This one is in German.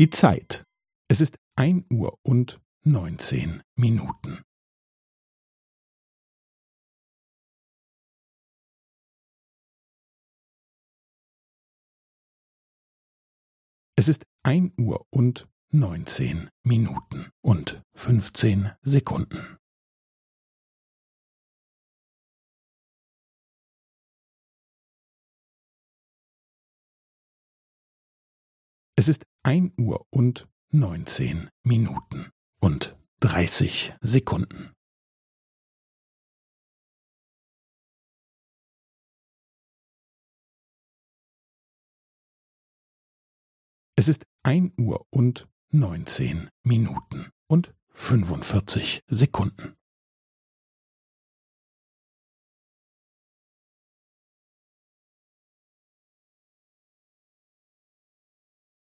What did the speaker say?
Die Zeit. Es ist ein Uhr und neunzehn Minuten. Es ist ein Uhr und neunzehn Minuten und fünfzehn Sekunden. Es ist ein Uhr und neunzehn Minuten und dreißig Sekunden. Es ist ein Uhr und neunzehn Minuten und fünfundvierzig Sekunden.